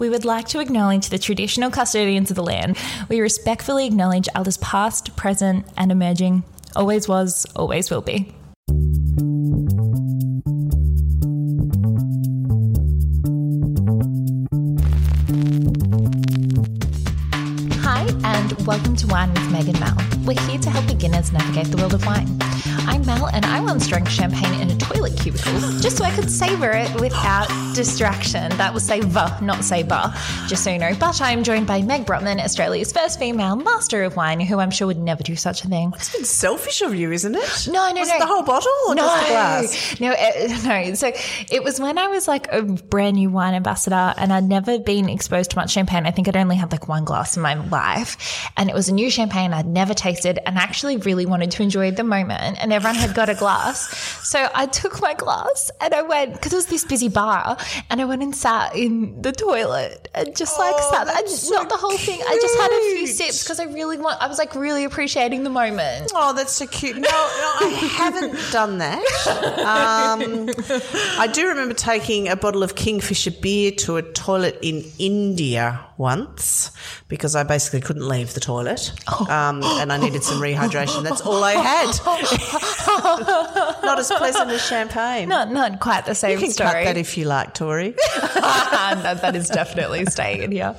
We would like to acknowledge the traditional custodians of the land. We respectfully acknowledge elders past, present, and emerging. Always was, always will be. Hi, and welcome to Wine with Meg and Mel. We're here to help beginners navigate the world of wine. I'm Mel, and I once drank champagne in a toilet cubicle just so I could savor it without distraction. That was savor, not saber, just so you know. But I'm joined by Meg Brodtmann, Australia's first female master of wine, who I'm sure would never do such a thing. It's been selfish of you, isn't it? No, no, was no. It the whole bottle or no, just the glass? No, uh, no. So it was when I was like a brand new wine ambassador and I'd never been exposed to much champagne. I think I'd only had like one glass in my life. And it was a new champagne I'd never tasted and actually really wanted to enjoy the moment. And everyone had got a glass. So I took my glass and I went, because it was this busy bar, and I went and sat in the toilet and just like Oh, sat. I just, so not the whole thing. I just had a few sips because I really want, I was like really appreciating the moment. Oh, that's so cute. No, no, I haven't done that. Um, I do remember taking a bottle of Kingfisher beer to a toilet in India once because I basically couldn't leave the toilet um, and I needed some rehydration. That's all I had. Not as pleasant as champagne. Not, not quite the same you can story. cut that if you like, Tori. that, that is definitely staying in here.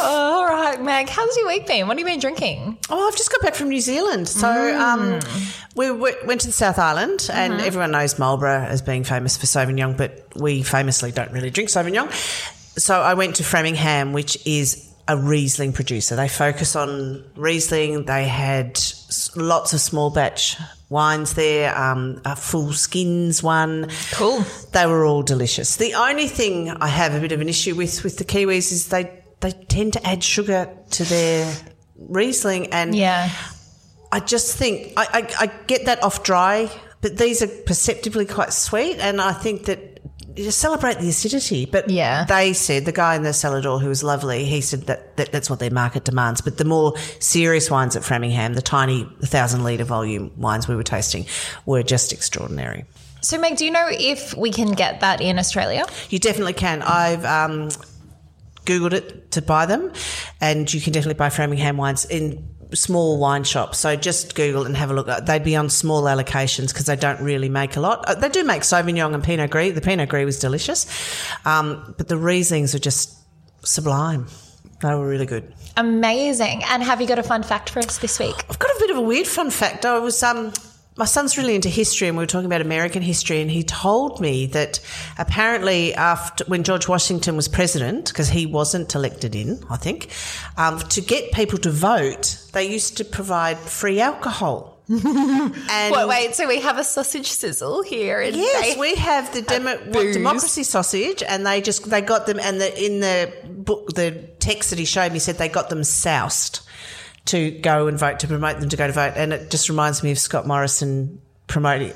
all right, Meg, how's your week been? What have you been drinking? Oh, I've just got back from New Zealand. So um, we w- went to the South Island, and everyone knows Marlborough as being famous for Sauvignon, but we famously don't really drink Sauvignon. So I went to Framingham, which is a Riesling producer. They focus on Riesling. They had lots of small batch wines there, um, a full skins one. Cool. They were all delicious. The only thing I have a bit of an issue with with the Kiwis is they they tend to add sugar to their Riesling, and Yeah. I just think I, I, I get that off dry, but these are perceptibly quite sweet, and I think that you celebrate the acidity. But Yeah. they said the guy in the cellar door who was lovely. He said that, that that's what their market demands. But the more serious wines at Framingham, the tiny thousand litre volume wines we were tasting, were just extraordinary. So, Meg, do you know if we can get that in Australia? You definitely can. I've um, googled it to buy them, and you can definitely buy Framingham wines in small wine shops. So just Google and have a look. They'd be on small allocations because they don't really make a lot. Uh, They do make Sauvignon and Pinot Gris. The Pinot Gris was delicious, um, but the Rieslings are just sublime. They were really good. Amazing. And have you got a fun fact for us this week? I've got a bit of a weird fun fact. I was um my son's really into history and we were talking about American history and he told me that apparently after when George Washington was president because he wasn't elected in, I think, um, to get people to vote, they used to provide free alcohol. and Wait, wait, so we have a sausage sizzle here. Yes, we have the demo, democracy sausage, and they just they got them, and the, in the book, the text that he showed me said they got them soused to go and vote to promote them to go to vote, and it just reminds me of Scott Morrison promoting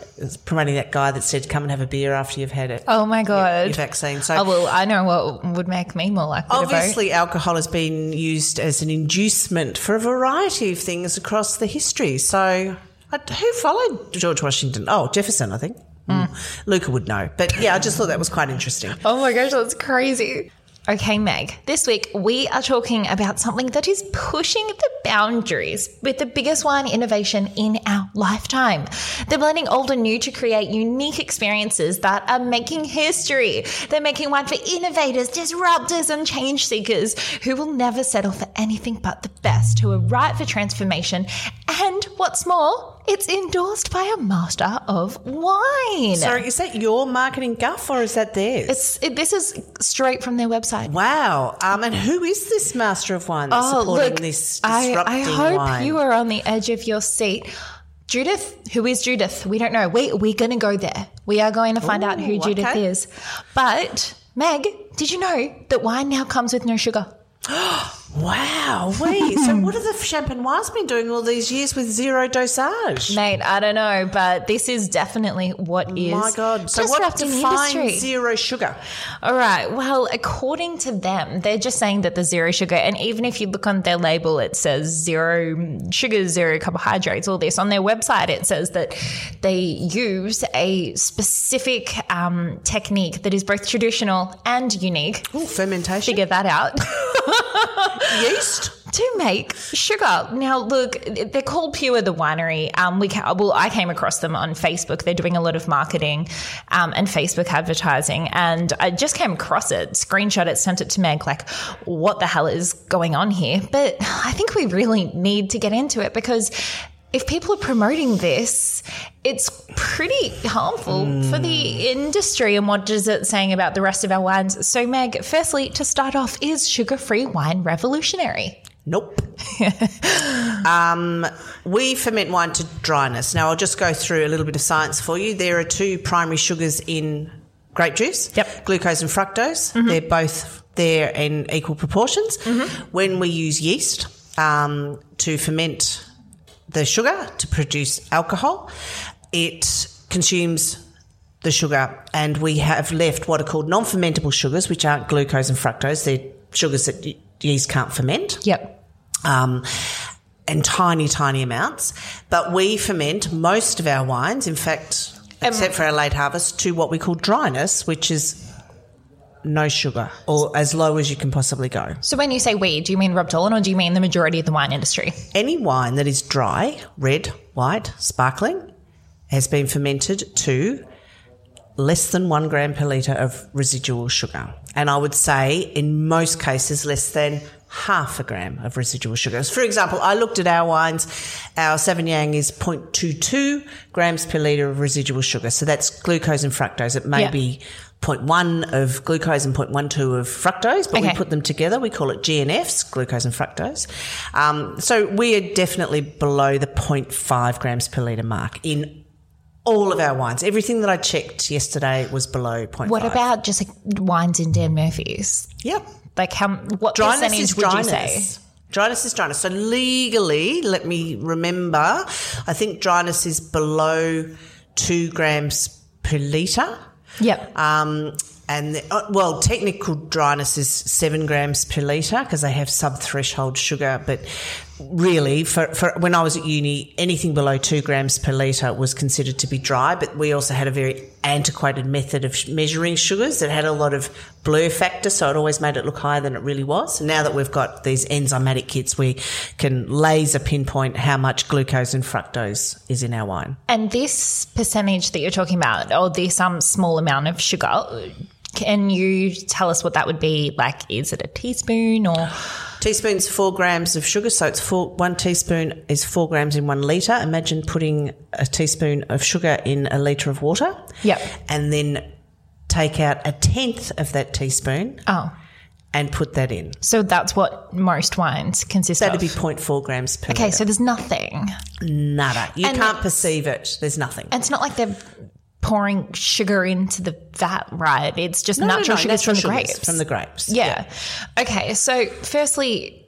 promoting that guy that said, "Come and have a beer after you've had it." Oh my God. your vaccine. So Oh, well, I know what would make me more likely to vote. Obviously, alcohol has been used as an inducement for a variety of things across the history. So, who followed George Washington? Oh, Jefferson, I think. Mm. Luca would know. But yeah, I just thought that was quite interesting. Oh my gosh, that's crazy. Okay, Meg, this week we are talking about something that is pushing the boundaries with the biggest wine innovation in our lifetime. They're blending old and new to create unique experiences that are making history. They're making wine for innovators, disruptors, and change seekers who will never settle for anything but the best, who are right for transformation. And what's more, it's endorsed by a master of wine. Sorry, is that your marketing guff or is that theirs? It's it, this is straight from their website. wow. Um, and who is this master of wine that's supporting this Oh, I, I hope wine? you are on the edge of your seat. Judith, who is Judith? We don't know. We, we're going to go there. We are going to find out who Judith okay. is. But, Meg, did you know that wine now comes with no sugar? Wow, wait. so what have the champenois been doing all these years with zero dosage? Mate, I don't know, but this is definitely what is. My God. So what defines industry. zero sugar? All right. Well, according to them, they're just saying that the zero sugar, and even if you look on their label, it says zero sugar, zero carbohydrates, all this. On their website, it says that they use a specific um, technique that is both traditional and unique. Ooh, fermentation. Figure that out. Yeast. to make sugar. Now, look, they're called Pure the Winery. Um, we well, I came across them on Facebook. They're doing a lot of marketing um, and Facebook advertising, and I just came across it, screenshot it, sent it to Meg. Like, what the hell is going on here? But I think we really need to get into it because. If people are promoting this, it's pretty harmful for the industry. And what is it saying about the rest of our wines? So, Meg, firstly, to start off, is sugar free wine revolutionary? Nope. um, we ferment wine to dryness. Now, I'll just go through a little bit of science for you. There are two primary sugars in grape juice Yep. glucose and fructose. They're both there in equal proportions. When we use yeast um, to ferment the sugar to produce alcohol, it consumes the sugar, and we have left what are called non fermentable sugars, which aren't glucose and fructose. They're sugars that yeast can't ferment Yep. um, and tiny, tiny amounts. But we ferment most of our wines, in fact, except for our late harvest, to what we call dryness, which is no sugar or as low as you can possibly go. So when you say we, do you mean Rob Dolan or do you mean the majority of the wine industry? Any wine that is dry, red, white, sparkling, has been fermented to less than one gram per litre of residual sugar. And I would say in most cases less than half a gram of residual sugars. For example, I looked at our wines. Our Sauvignon is 0.22 grams per litre of residual sugar. So that's glucose and fructose. It may be 0.1 of glucose and 0.12 of fructose, but we put them together. We call it GNFs, glucose and fructose. Um, so we are definitely below the 0.5 grams per litre mark in all of our wines. Everything that I checked yesterday was below 0.5. What about just like wines in Dan Murphy's? Yep. Like how what Dryness percentage is would dryness. you say? Dryness is dryness. So legally, let me remember, I think dryness is below two grams per litre. Yep. Um, and the, uh, well, technical dryness is seven grams per litre because they have sub threshold sugar. But really, for, for when I was at uni, anything below two grams per litre was considered to be dry. But we also had a very antiquated method of measuring sugars that had a lot of blur factor, so it always made it look higher than it really was. Now that we've got these enzymatic kits, we can laser pinpoint how much glucose and fructose is in our wine. and this percentage that you're talking about, or this um small amount of sugar, can you tell us what that would be? Like, is it a teaspoon or Teaspoon's four grams of sugar, so it's four. One teaspoon is four grams in one liter. Imagine putting a teaspoon of sugar in a liter of water. Yep. And then take out a tenth of that teaspoon oh? and put that in. So that's what most wines consist of? That'd of. be 0.4 grams per okay, liter. so there's nothing. Nada. You And can't perceive it. There's nothing. And it's not like they're pouring sugar into the vat, right? It's just No, no, natural no, sugars natural from the sugars grapes. From the grapes. Yeah. Okay. So, firstly,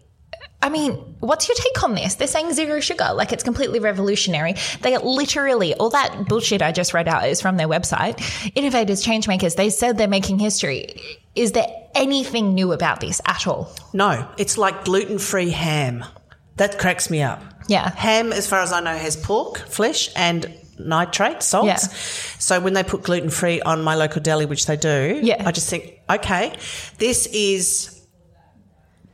I mean, what's your take on this? They're saying zero sugar, like it's completely revolutionary. They literally, all that bullshit I just read out is from their website. Innovators, changemakers, they said they're making history. Is there anything new about this at all? No, it's like gluten free ham. That cracks me up. Yeah. Ham, as far as I know, has pork, flesh, and nitrate, salts. Yeah. So when they put gluten free on my local deli, which they do, Yeah. I just think, okay, this is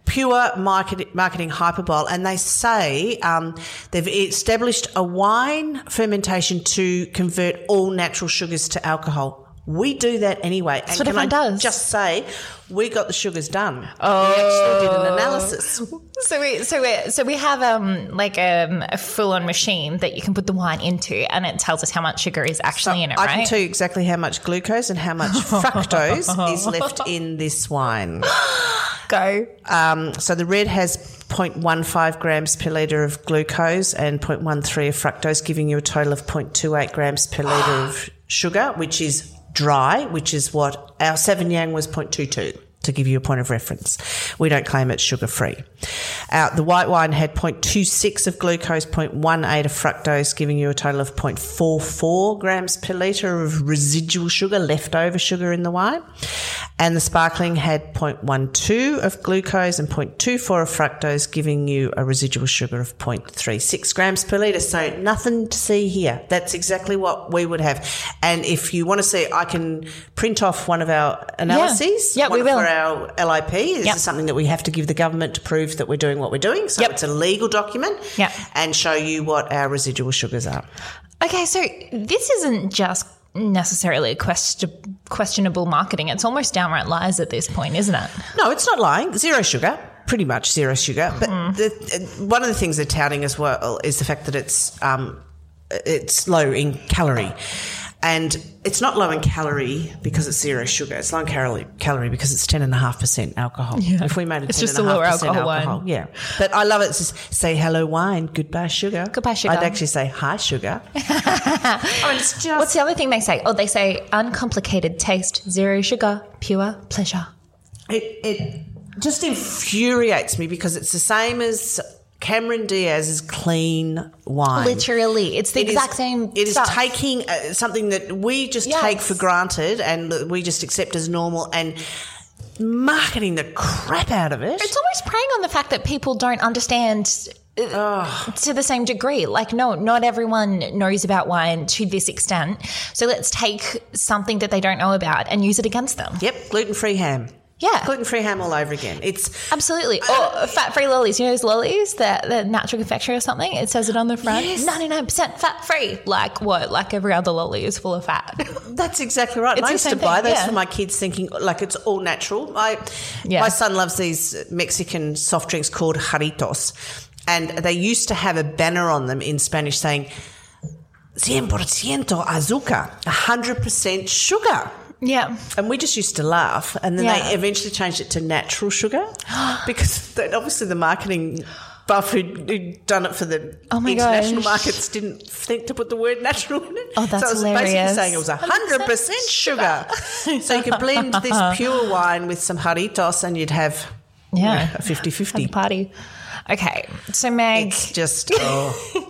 pure market, marketing hyperbole. And they say um, they've established a wine fermentation to convert all natural sugars to alcohol. We do that anyway. and what can I everyone does. just say, we got the sugars done. Oh. We actually did an analysis. So we, so we, so we have um like um, a full on machine that you can put the wine into, and it tells us how much sugar is actually in it, I right? can tell you exactly how much glucose and how much fructose is left in this wine. Go. Um, so the red has 0.15 grams per litre of glucose and 0.13 of fructose, giving you a total of 0.28 grams per litre of sugar, which is dry, which is what our Sauvignon was 0.22. to give you a point of reference. We don't claim it's sugar free. Uh, the white wine had 0.26 of glucose, 0.18 of fructose, giving you a total of 0.44 grams per litre of residual sugar, leftover sugar in the wine. And the sparkling had 0.12 of glucose and 0.24 of fructose, giving you a residual sugar of 0.36 grams per litre. So nothing to see here. That's exactly what we would have. And if you want to see, I can print off one of our analyses. Yeah, we one will. Our LIP. This Yep. is something that we have to give the government to prove that we're doing what we're doing. So Yep. it's a legal document. Yep. And show you what our residual sugars are. Okay, so this isn't just necessarily a question, questionable marketing. It's almost downright lies at this point, isn't it? No, it's not lying. Zero sugar. Pretty much zero sugar. But Mm-hmm. the, one of the things they're touting as well is the fact that it's um, it's low in calorie. And it's not low in calorie because it's zero sugar. It's low in calorie, calorie because it's 10.5% alcohol. Yeah. If we made it It's just a lower 10.5% alcohol wine. Yeah. But I love it. It's just say hello wine, goodbye sugar. Goodbye sugar. I'd actually say hi sugar. Oh, I mean, it's just. What's the other thing they say? Oh, they say uncomplicated taste, zero sugar, pure pleasure. It, it just infuriates me because it's the same as Cameron Diaz's clean wine. Literally, it's the It is- exact same. It is stuff. taking uh, something that we just Yes. take for granted and we just accept as normal and marketing the crap out of it. It's almost preying on the fact that people don't understand uh, to the same degree. Like, no, not everyone knows about wine to this extent. So let's take something that they don't know about and use it against them. yep, gluten free ham. Yeah. Gluten free ham all over again. It's Absolutely. Or fat free lollies. You know those lollies, the, the natural confectionery or something? It says it on the front. Yes. 99% fat free. Like what? Like every other lolly is full of fat. That's exactly right. It's I used to buy thing, those yeah. for my kids, thinking like it's all natural. My Yeah. my son loves these Mexican soft drinks called Jarritos, and they used to have a banner on them in Spanish saying "100% azúcar," hundred percent sugar. Yeah. And we just used to laugh, and then Yeah. they eventually changed it to natural sugar because obviously the marketing buff who'd, who'd done it for the Oh international gosh. markets didn't think to put the word natural in it. Oh, that's so it was hilarious. basically saying it was 100% sugar. so you could blend this pure wine with some jarritos and you'd have you Yeah. know, a 50-50. Party. Okay. So, Meg. It's just, oh.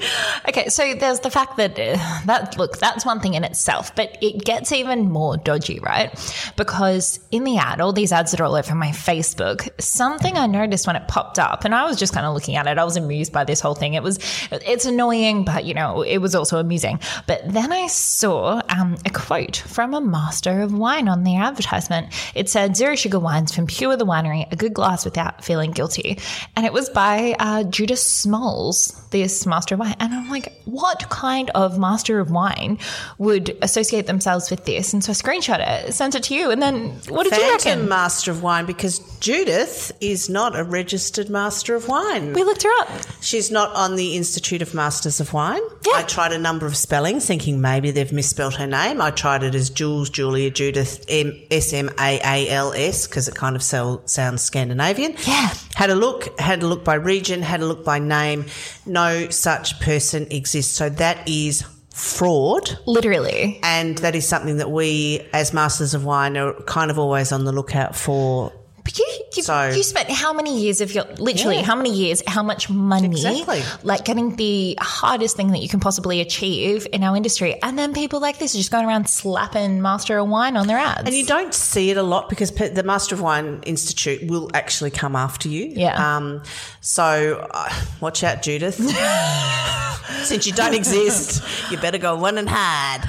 Okay, so there's the fact that uh, that look that's one thing in itself, but it gets even more dodgy, right? Because in the ad, all these ads that are all over my Facebook, something I noticed when it popped up, and I was just kind of looking at it, I was amused by this whole thing. It was it's annoying, but you know, it was also amusing. But then I saw um, a quote from a master of wine on the advertisement. It said zero sugar wines from Pure the Winery, a good glass without feeling guilty, and it was by uh, Judith Smaals, this master of wine. And I'm like, what kind of master of wine would associate themselves with this? And so I screenshot it, sent it to you, and then what did you Phantom reckon? Master of Wine because Judith is not a registered Master of Wine. We looked her up. She's not on the Institute of Masters of Wine. Yeah. I tried a number of spellings, thinking maybe they've misspelled her name. I tried it as Jules, Julia, Judith, S M A A L S, because it kind of sounds Scandinavian. Yeah. Had a look, had a look by region, had a look by name. No such person exists. So that is fraud. Literally. And that is something that we, as Masters of Wine, are kind of always on the lookout for. But you, you, So- you spent how many years of your literally Yeah. how many years, how much money, Exactly. like getting the hardest thing that you can possibly achieve in our industry, and then people like this are just going around slapping Master of Wine on their ads. And you don't see it a lot because the Master of Wine Institute will actually come after you. Yeah. Um, so uh, watch out, Judith. Since you don't exist, you better go one and hide.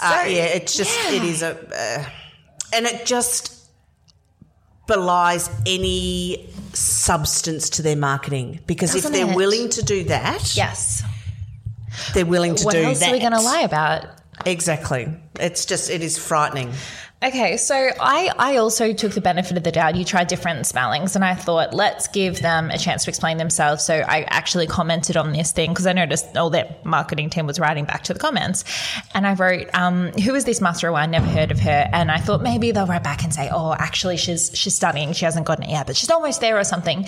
Uh, yeah, it's just, it is a. Uh, and it just belies any substance to their marketing because Doesn't if they're it? willing to do that, yes. they're willing to What do else that. are we going to lie about? Exactly. It's just, it is frightening. Okay, so I, I also took the benefit of the doubt. You tried different spellings, and I thought, let's give them a chance to explain themselves. So I actually commented on this thing because I noticed all their marketing team was writing back to the comments. And I wrote, um, Who is this Master of Wine? Never heard of her. And I thought maybe they'll write back and say, Oh, actually, she's she's studying. She hasn't gotten it yet, but she's almost there or something.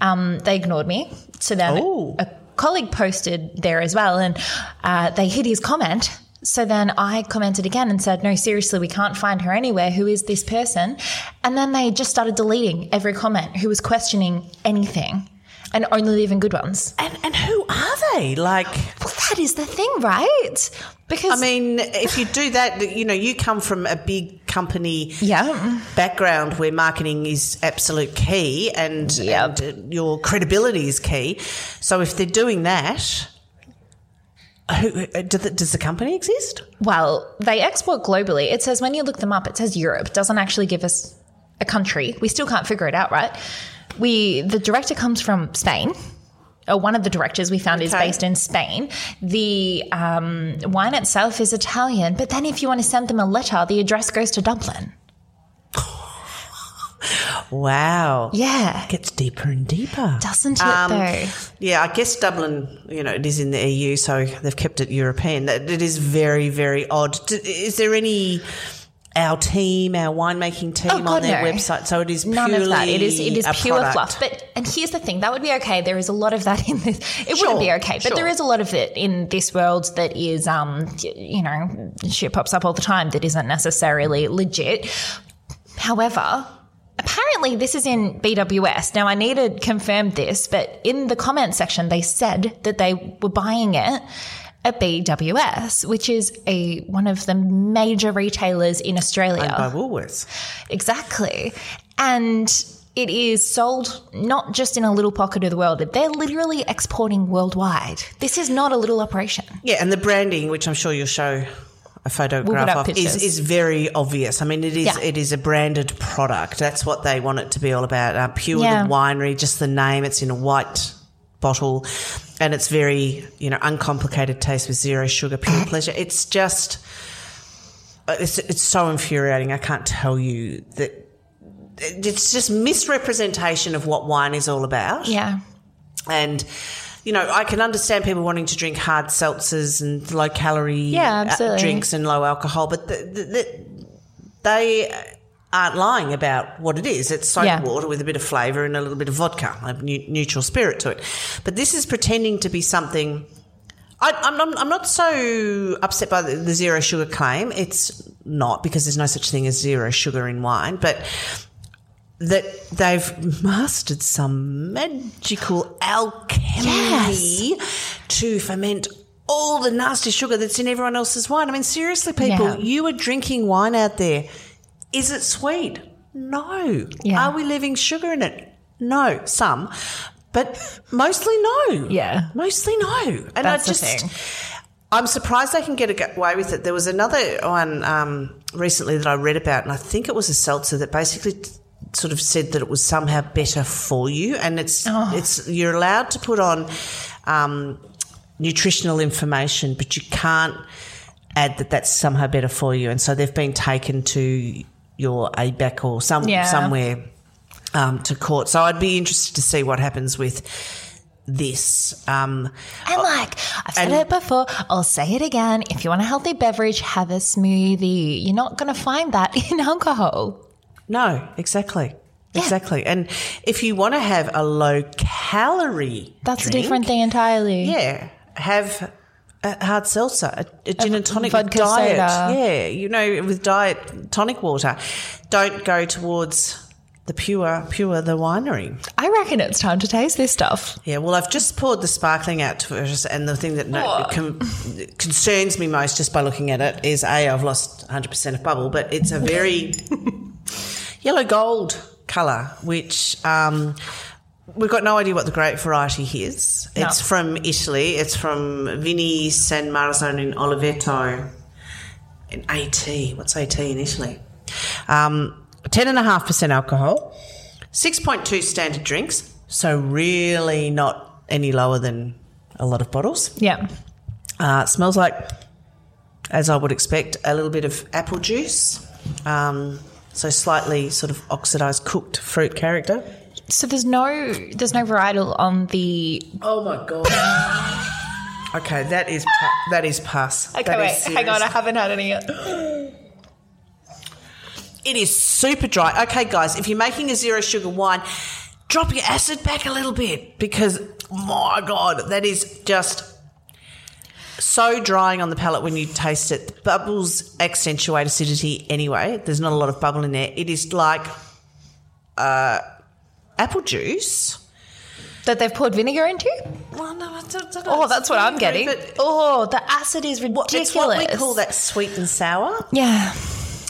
Um, they ignored me. So then Oh. a colleague posted there as well, and uh, they hid his comment So then I commented again and said, no, seriously, we can't find her anywhere. Who is this person? And then they just started deleting every comment who was questioning anything and only leaving good ones. And and who are they? Like, Well, that is the thing, right? Because I mean, if you do that, you know, you come from a big company yeah, background where marketing is absolute key and, Yep. and your credibility is key. So if they're doing that, who, uh, do the, does the company exist? well, they export globally. It says when you look them up, it says Europe. It doesn't actually give us a country. We still can't figure it out, right? We the director comes from Spain. Or one of the directors we found is based in Spain. The um, wine itself is Italian, but then if you want to send them a letter, the address goes to Dublin. Wow. Yeah, It Gets deeper and deeper. doesn't it Um, though? Yeah, I guess Dublin, you know, it is in the EU, so they've kept it European. It is very, very odd. Is there any our team, our winemaking team Oh, on their no. website? So it is None purely of that. It is it is pure product. fluff. But and here's the thing, that would be okay. There is a lot of that in this. It Sure, wouldn't be okay, but sure. there is a lot of it in this world that is, um, you know, shit pops up all the time that isn't necessarily legit. However. Apparently, this is in BWS. Now, I need to confirm this, but in the comment section, they said that they were buying it at BWS, which is a one of the major retailers in Australia. by Woolworths. Exactly. And it is sold not just in a little pocket of the world, they're literally exporting worldwide. This is not a little operation. Yeah, and the branding, which I'm sure you'll show a photograph up of, is, is very obvious. I mean, it is Yeah. it is a branded product. That's what they want it to be all about. Uh, Pure Yeah. the winery, just the name. It's in a white bottle, and it's very you know uncomplicated taste with zero sugar, pure pleasure. It's just uh, it's it's so infuriating. I can't tell you that. It's just misrepresentation of what wine is all about. Yeah. And, you know, I can understand people wanting to drink hard seltzers and low calorie Yeah, uh, drinks and low alcohol, but the, the, the, they aren't lying about what it is. It's soda Yeah. water with a bit of flavour and a little bit of vodka, a neutral spirit to it. But this is pretending to be something. I, I'm, not, I'm not so upset by the, the zero sugar claim. It's not because there's no such thing as zero sugar in wine, but that they've mastered some magical alchemy to ferment all the nasty sugar that's in everyone else's wine. I mean, seriously, people, Yeah. you are drinking wine out there. Is it sweet? No. Yeah. Are we leaving sugar in it? No, some. But mostly no. Yeah. Mostly no. And That's I just. I'm surprised they can get away with it. There was another one um, recently that I read about, and I think it was a seltzer that basically sort of said that it was somehow better for you, and it's Oh. it's you're allowed to put on um, nutritional information, but you can't add that that's somehow better for you, and so they've been taken to your ABAC or some Yeah. somewhere um, to court. So I'd be interested to see what happens with this. Um, And like, I've said it before, I'll say it again. If you want a healthy beverage, have a smoothie. You're not going to find that in alcohol. No, exactly. Yeah. Exactly. And if you want to have a low calorie, That's drink, a different thing entirely. Yeah, have a hard seltzer, a, a gin and tonic with diet. soda. Yeah, you know, with diet tonic water. Don't go towards the pure, pure the winery. I reckon it's time to taste this stuff. Yeah, well, I've just poured the sparkling out to us, and the thing that no, oh. com- concerns me most just by looking at it is A, I've lost 100% of bubble, but it's a very yellow gold colour, which um, we've got no idea what the grape variety is. No. It's from Italy, it's from Vini San Marzano in Oliveto in AT. What's AT in Italy? Um, 10.5% alcohol, 6.2 standard drinks, so really not any lower than a lot of bottles. Yeah. Uh, smells like, as I would expect, a little bit of apple juice. Um, so slightly sort of oxidized cooked fruit character. So there's no there's no varietal on the. Oh my god. okay, that is pu- that is pus. Okay, That wait, hang on. I haven't had any yet. It is super dry. Okay, guys, if you're making a zero sugar wine, drop your acid back a little bit because my god, that is just so drying on the palate when you taste it. Bubbles accentuate acidity anyway. There's not a lot of bubble in there. It is like uh, apple juice. That they've poured vinegar into? Well, no, I don't, don't. Oh, that's what I'm getting. but Oh, the acid is what- ridiculous. It's what we call that sweet and sour. Yeah.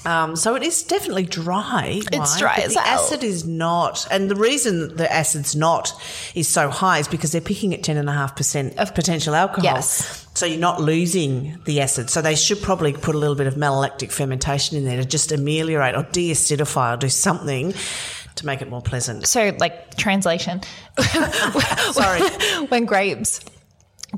Um, so it is definitely dry. It's wine, dry as the hell. acid is not, and the reason the acid's not is so high is because they're picking at ten and a half percent of potential alcohol. Yes. So you're not losing the acid. So they should probably put a little bit of malolactic fermentation in there to just ameliorate or de-acidify or do something to make it more pleasant. So, like, translation. Sorry. when grapes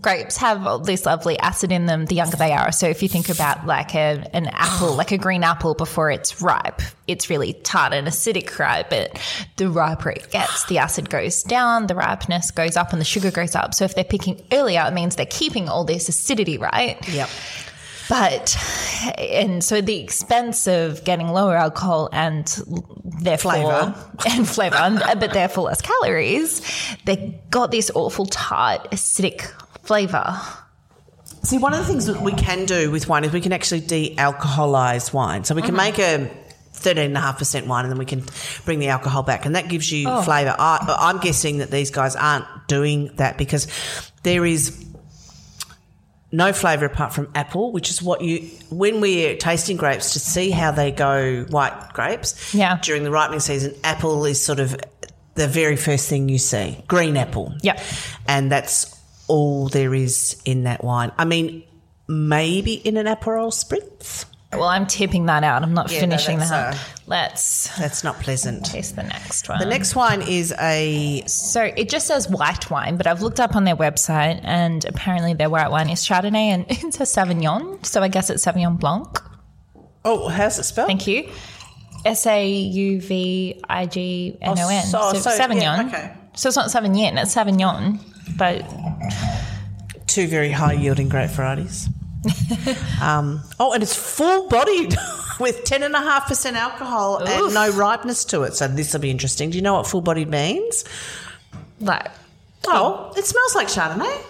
grapes have all this lovely acid in them the younger they are. So if you think about like a, an apple oh. like a green apple before it's ripe it's really tart and acidic right? But the riper it gets the acid goes down the ripeness goes up and the sugar goes up. So if they're picking earlier it means they're keeping all this acidity right? Yep. but and so the expense of getting lower alcohol and therefore Flavour. and flavor, but therefore less calories, they got this awful tart acidic flavor. See, one of the things that we can do with wine is we can actually de-alcoholize wine. So we can mm-hmm. make a 13.5% wine and then we can bring the alcohol back and that gives you oh. flavour. I, I'm guessing that these guys aren't doing that because there is no flavour apart from apple, which is what you, when we're tasting grapes to see how they go white grapes Yeah. during the ripening season, apple is sort of the very first thing you see. Green apple. Yeah. And that's all there is in that wine. I mean, maybe in an Aperol Spritz. Well, I'm tipping that out. I'm not Yeah, finishing that's, that. uh, Let's That's not pleasant. taste the next one. The next wine is a so it just says white wine, but I've looked up on their website and apparently their white wine is Chardonnay and it's a Sauvignon. So I guess it's Sauvignon Blanc. oh, how's it spelled? Thank you. S A U V I G N O N. Oh, So so- Sauvignon. yeah, okay. So it's not Sauvignon, it's Sauvignon. But Two very high yielding grape varieties. um, oh, and it's full bodied with ten and a half percent alcohol and no ripeness to it. So this will be interesting. Do you know what full bodied means? like Oh, it smells like Chardonnay.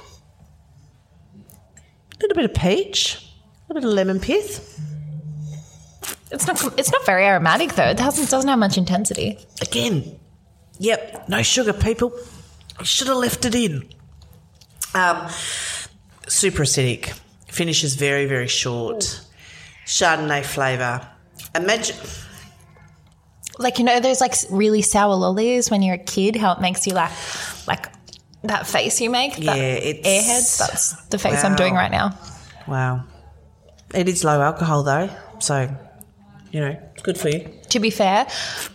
A little bit of peach, a little bit of lemon pith. it's not it's not very aromatic though. It hasn't doesn't have much intensity. Again, yep, no sugar, people. Should have left it in. Um, super acidic. Finishes very, very short. Chardonnay flavour. Imagine. Like you know those like really sour lollies when you're a kid, how it makes you like like that face you make. That Yeah, it's- airheads. That's the face I'm doing right now. Wow. It is low alcohol though, so you know, good for you. To be fair,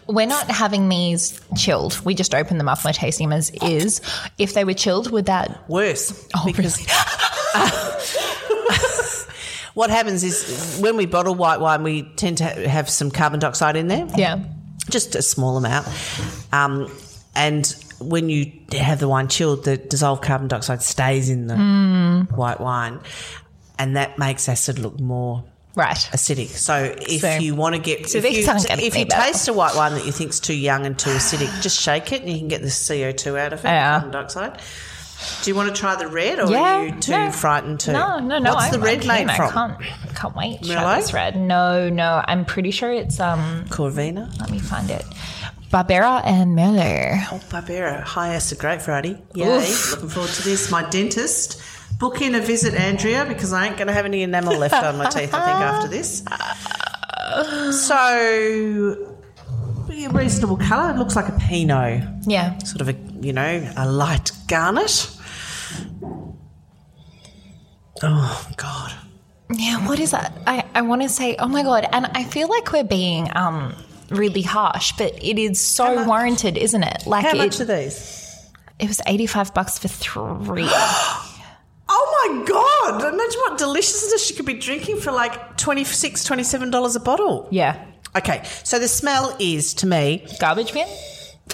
we're not having these chilled. We just open them up and we're tasting them as is. If they were chilled, would that Worse. Oh, because what happens is when we bottle white wine, we tend to have some carbon dioxide in there. Yeah. just a small amount. Um, and when you have the wine chilled, the dissolved carbon dioxide stays in the Mm. white wine, and that makes acid look more Right. acidic. So if So- you want to get, So if you, if you taste a white wine that you think's too young and too acidic, just shake it and you can get the CO two out of it, Yeah. carbon dioxide. Do you want to try the red, or Yeah. are you too no. frightened to? No, no, no. What's I'm, the red I'm made from? I can't, can't wait to try Merlot? this red. No, no. I'm pretty sure it's um. Corvina. Let me find it. Barbera and Merlot. Oh, Barbera, high acid grape variety. Yay. Oof. Looking forward to this. My dentist. Book in a visit, Andrea, because I ain't going to have any enamel left on my teeth, I think, after this. So, a reasonable colour. It looks like a Pinot. Yeah. Sort of a, you know, a light garnet. Oh, God. Yeah, what is that? I, I want to say, oh my God. And I feel like we're being um really harsh, but it is so much? warranted, isn't it? Like How it, much are these? it was 85 bucks for three. Oh my God. Imagine what deliciousness she could be drinking for like $26, $27 a bottle. yeah. Okay, so the smell is to me Garbage bin?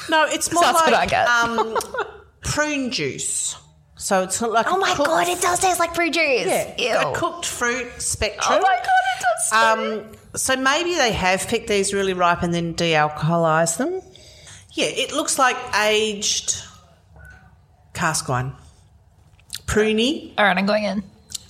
no, it's more That's what like I get. um, prune juice. So it's like Oh my cooked- God, it does taste like fruit juice. yeah, Ew. a cooked fruit spectrum. Oh my God, it does. so- Um, so maybe they have picked these really ripe and then de-alcoholized them. Yeah, it looks like aged cask wine. Pruny, All right, I'm going in.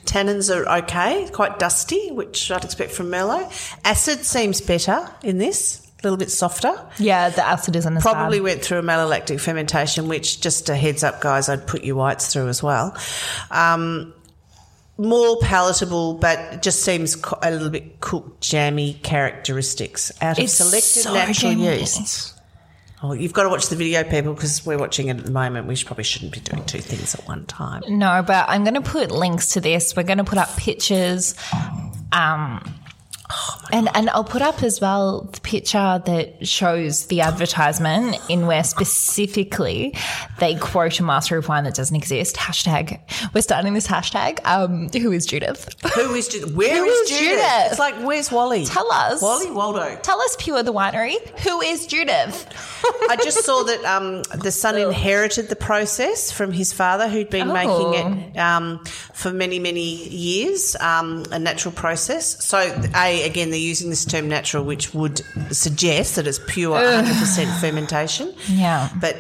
Tannins are okay, quite dusty, which I'd expect from Merlot. Acid seems better in this, a little bit softer. Yeah, the acid isn't as Probably bad. went through a malolactic fermentation, which just a heads up, guys, I'd put your whites through as well. Um, more palatable, but just seems a little bit cooked, jammy characteristics out of It's selected so natural jammy. yeasts. Oh, you've got to watch the video, people, because we're watching it at the moment. We probably shouldn't be doing two things at one time. No, but I'm going to put links to this. We're going to put up pictures. Um, and and I'll put up as well the picture that shows the advertisement in where specifically they quote a master of wine that doesn't exist. Hashtag. We're starting this hashtag. Um, who is Judith? Who is Judith? Where Who is is Judith? Judith? It's like, where's Wally? Tell us. Wally Waldo. Tell us, Pure the Winery. Who is Judith? I just saw that um, the son inherited the process from his father, who'd been Oh. making it um, for many, many years, um, a natural process. So, A, again, they're using this term natural, which would suggest that it's pure 100% fermentation. Yeah. But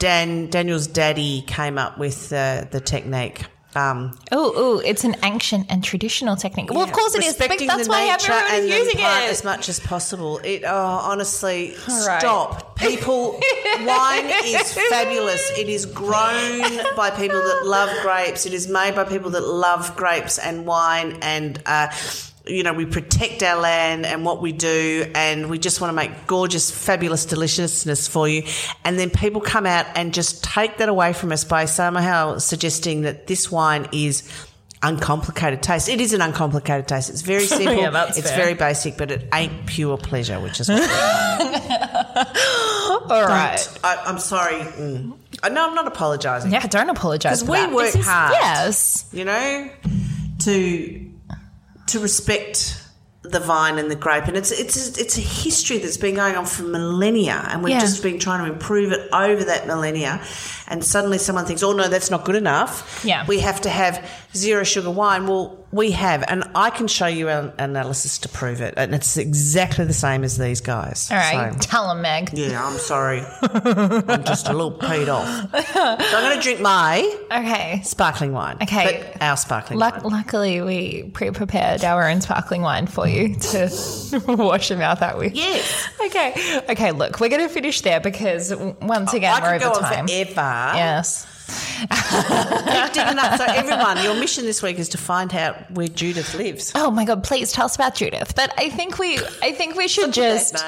Dan Daniel's daddy came up with the, the technique. Um, Oh, oh, it's an ancient and traditional technique. Well, of course it is. But that's why everyone is using it. as much as possible. It oh, honestly, right. stop. People, wine is fabulous. It is grown by people that love grapes. It is made by people that love grapes and wine and. Uh, you know, we protect our land and what we do, and we just want to make gorgeous, fabulous deliciousness for you. And then people come out and just take that away from us by somehow suggesting that this wine is uncomplicated taste. It is an uncomplicated taste. It's very simple. Yeah, that's it's fair. very basic, but it ain't pure pleasure, which is All right. I, I'm sorry. Mm. No, I'm not apologising. Yeah, don't apologize. 'Cause for we that. work is- hard. Yes. You know, to to respect the vine and the grape, and it's it's it's a history that's been going on for millennia, and we've Yeah. just been trying to improve it over that millennia. And suddenly, someone thinks, "Oh no, that's not good enough. Yeah. we have to have zero sugar wine." Well, we have, and I can show you an analysis to prove it, and it's exactly the same as these guys. All right. So- Tell them, Meg. yeah, I'm sorry. I'm just a little peed off. So I'm going to drink my Okay. sparkling wine. Okay. Our sparkling wine. luckily, we pre-prepared our own sparkling wine for you to wash your mouth out with. Yes. Okay. Okay. Look, we're going to finish there because once again I we're over time. forever. Yes. Digging up. So everyone, your mission this week is to find out where Judith lives. Oh my God! Please tell us about Judith. But I think we, I think we should just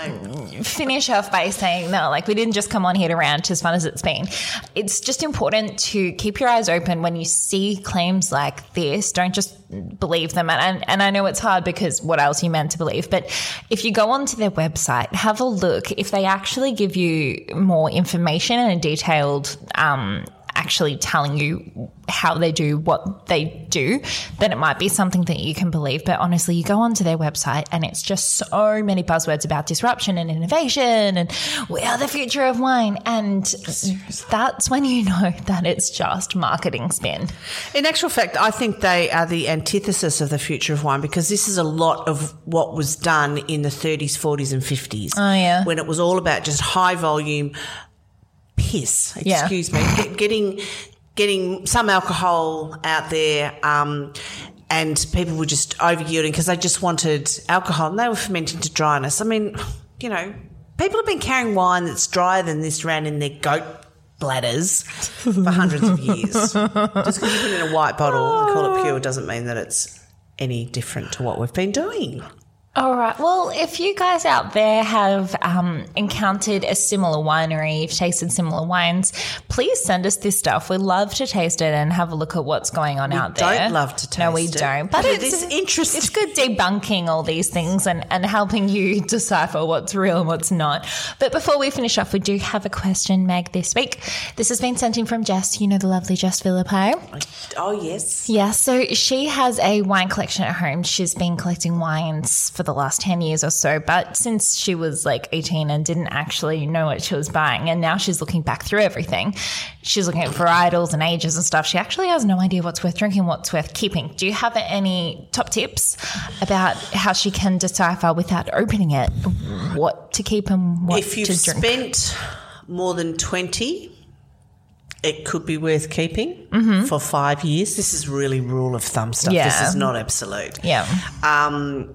finish off by saying no. Like we didn't just come on here to rant, as fun as it's been. It's just important to keep your eyes open when you see claims like this. Don't just believe them. And and, and I know it's hard because what else are you meant to believe? But if you go onto their website, have a look. If they actually give you more information and a detailed. Um, actually telling you how they do what they do, then it might be something that you can believe. But honestly, you go onto their website and it's just so many buzzwords about disruption and innovation and we are the future of wine. And that's when you know that it's just marketing spin. In actual fact, I think they are the antithesis of the future of wine because this is a lot of what was done in the 30s, 40s, and 50s. Oh, yeah. When it was all about just high volume piss, Yeah. excuse me, get- getting, getting some alcohol out there. Um, and people were just over yielding because they just wanted alcohol and they were fermenting to dryness. I mean, you know, people have been carrying wine that's drier than this around in their goat bladders for hundreds of years. Just because you put it in a white bottle and call it pure doesn't mean that it's any different to what we've been doing. All right. Well, if you guys out there have um, encountered a similar winery, you've tasted similar wines, please send us this stuff. We love to taste it and have a look at what's going on out there. don't love to taste. No, we it, don't. But but it it's interesting. It's good debunking all these things and, and helping you decipher what's real and what's not. But before we finish off, we do have a question, Meg, this week. This has been sent in from Jess. You know the lovely Jess Philippo. Oh, yes. Yeah, so she has a wine collection at home. She's been collecting wines for the last 10 years or so, but since she was like 18 and didn't actually know what she was buying, and now she's looking back through everything, she's looking at varietals and ages and stuff. She actually has no idea what's worth drinking, what's worth keeping. Do you have any top tips about how she can decipher without opening it what to keep and what If you've to drink? spent more than 20, it could be worth keeping Mm-hmm. for five years. This is really rule of thumb stuff. This is not absolute. Yeah. Um,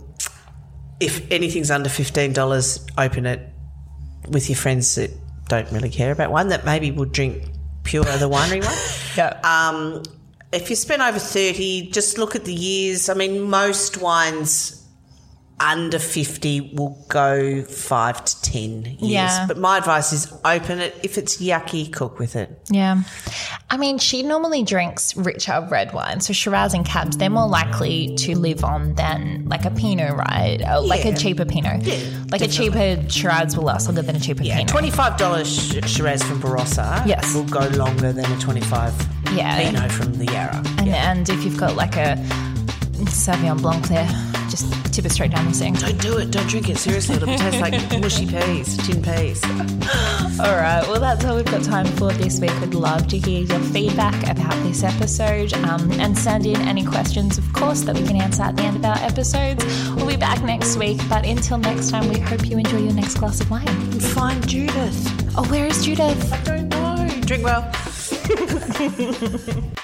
if anything's under fifteen dollars, open it with your friends that don't really care about one that maybe would drink pure the winery one. Yeah. Um, if you spend over thirty, just look at the years. I mean, most wines under fifty will go five to ten years. Yeah. But my advice is open it. If it's yucky, cook with it. Yeah. I mean, she normally drinks richer red wine. So Shiraz and Cabs, they're more likely to live on than like a Pinot, right? Or like a cheaper Pinot. like a cheaper Shiraz will last longer than a cheaper Yeah, Pinot. twenty-five dollars Shiraz from Barossa. Yes. will go longer than a twenty-five Yeah. Pinot from the Yarra. and, and if you've got like a Sauvignon Blanc there, just tip it straight down the sink. Don't do it. Don't drink it. Seriously, it'll taste like mushy peas, tin peas. All right, well, that's all we've got time for this week. We'd love to hear your feedback about this episode um, and send in any questions, of course, that we can answer at the end of our episodes. We'll be back next week, but until next time, we hope you enjoy your next glass of wine. Find Judith. Oh, where is Judith? I don't know. Drink well.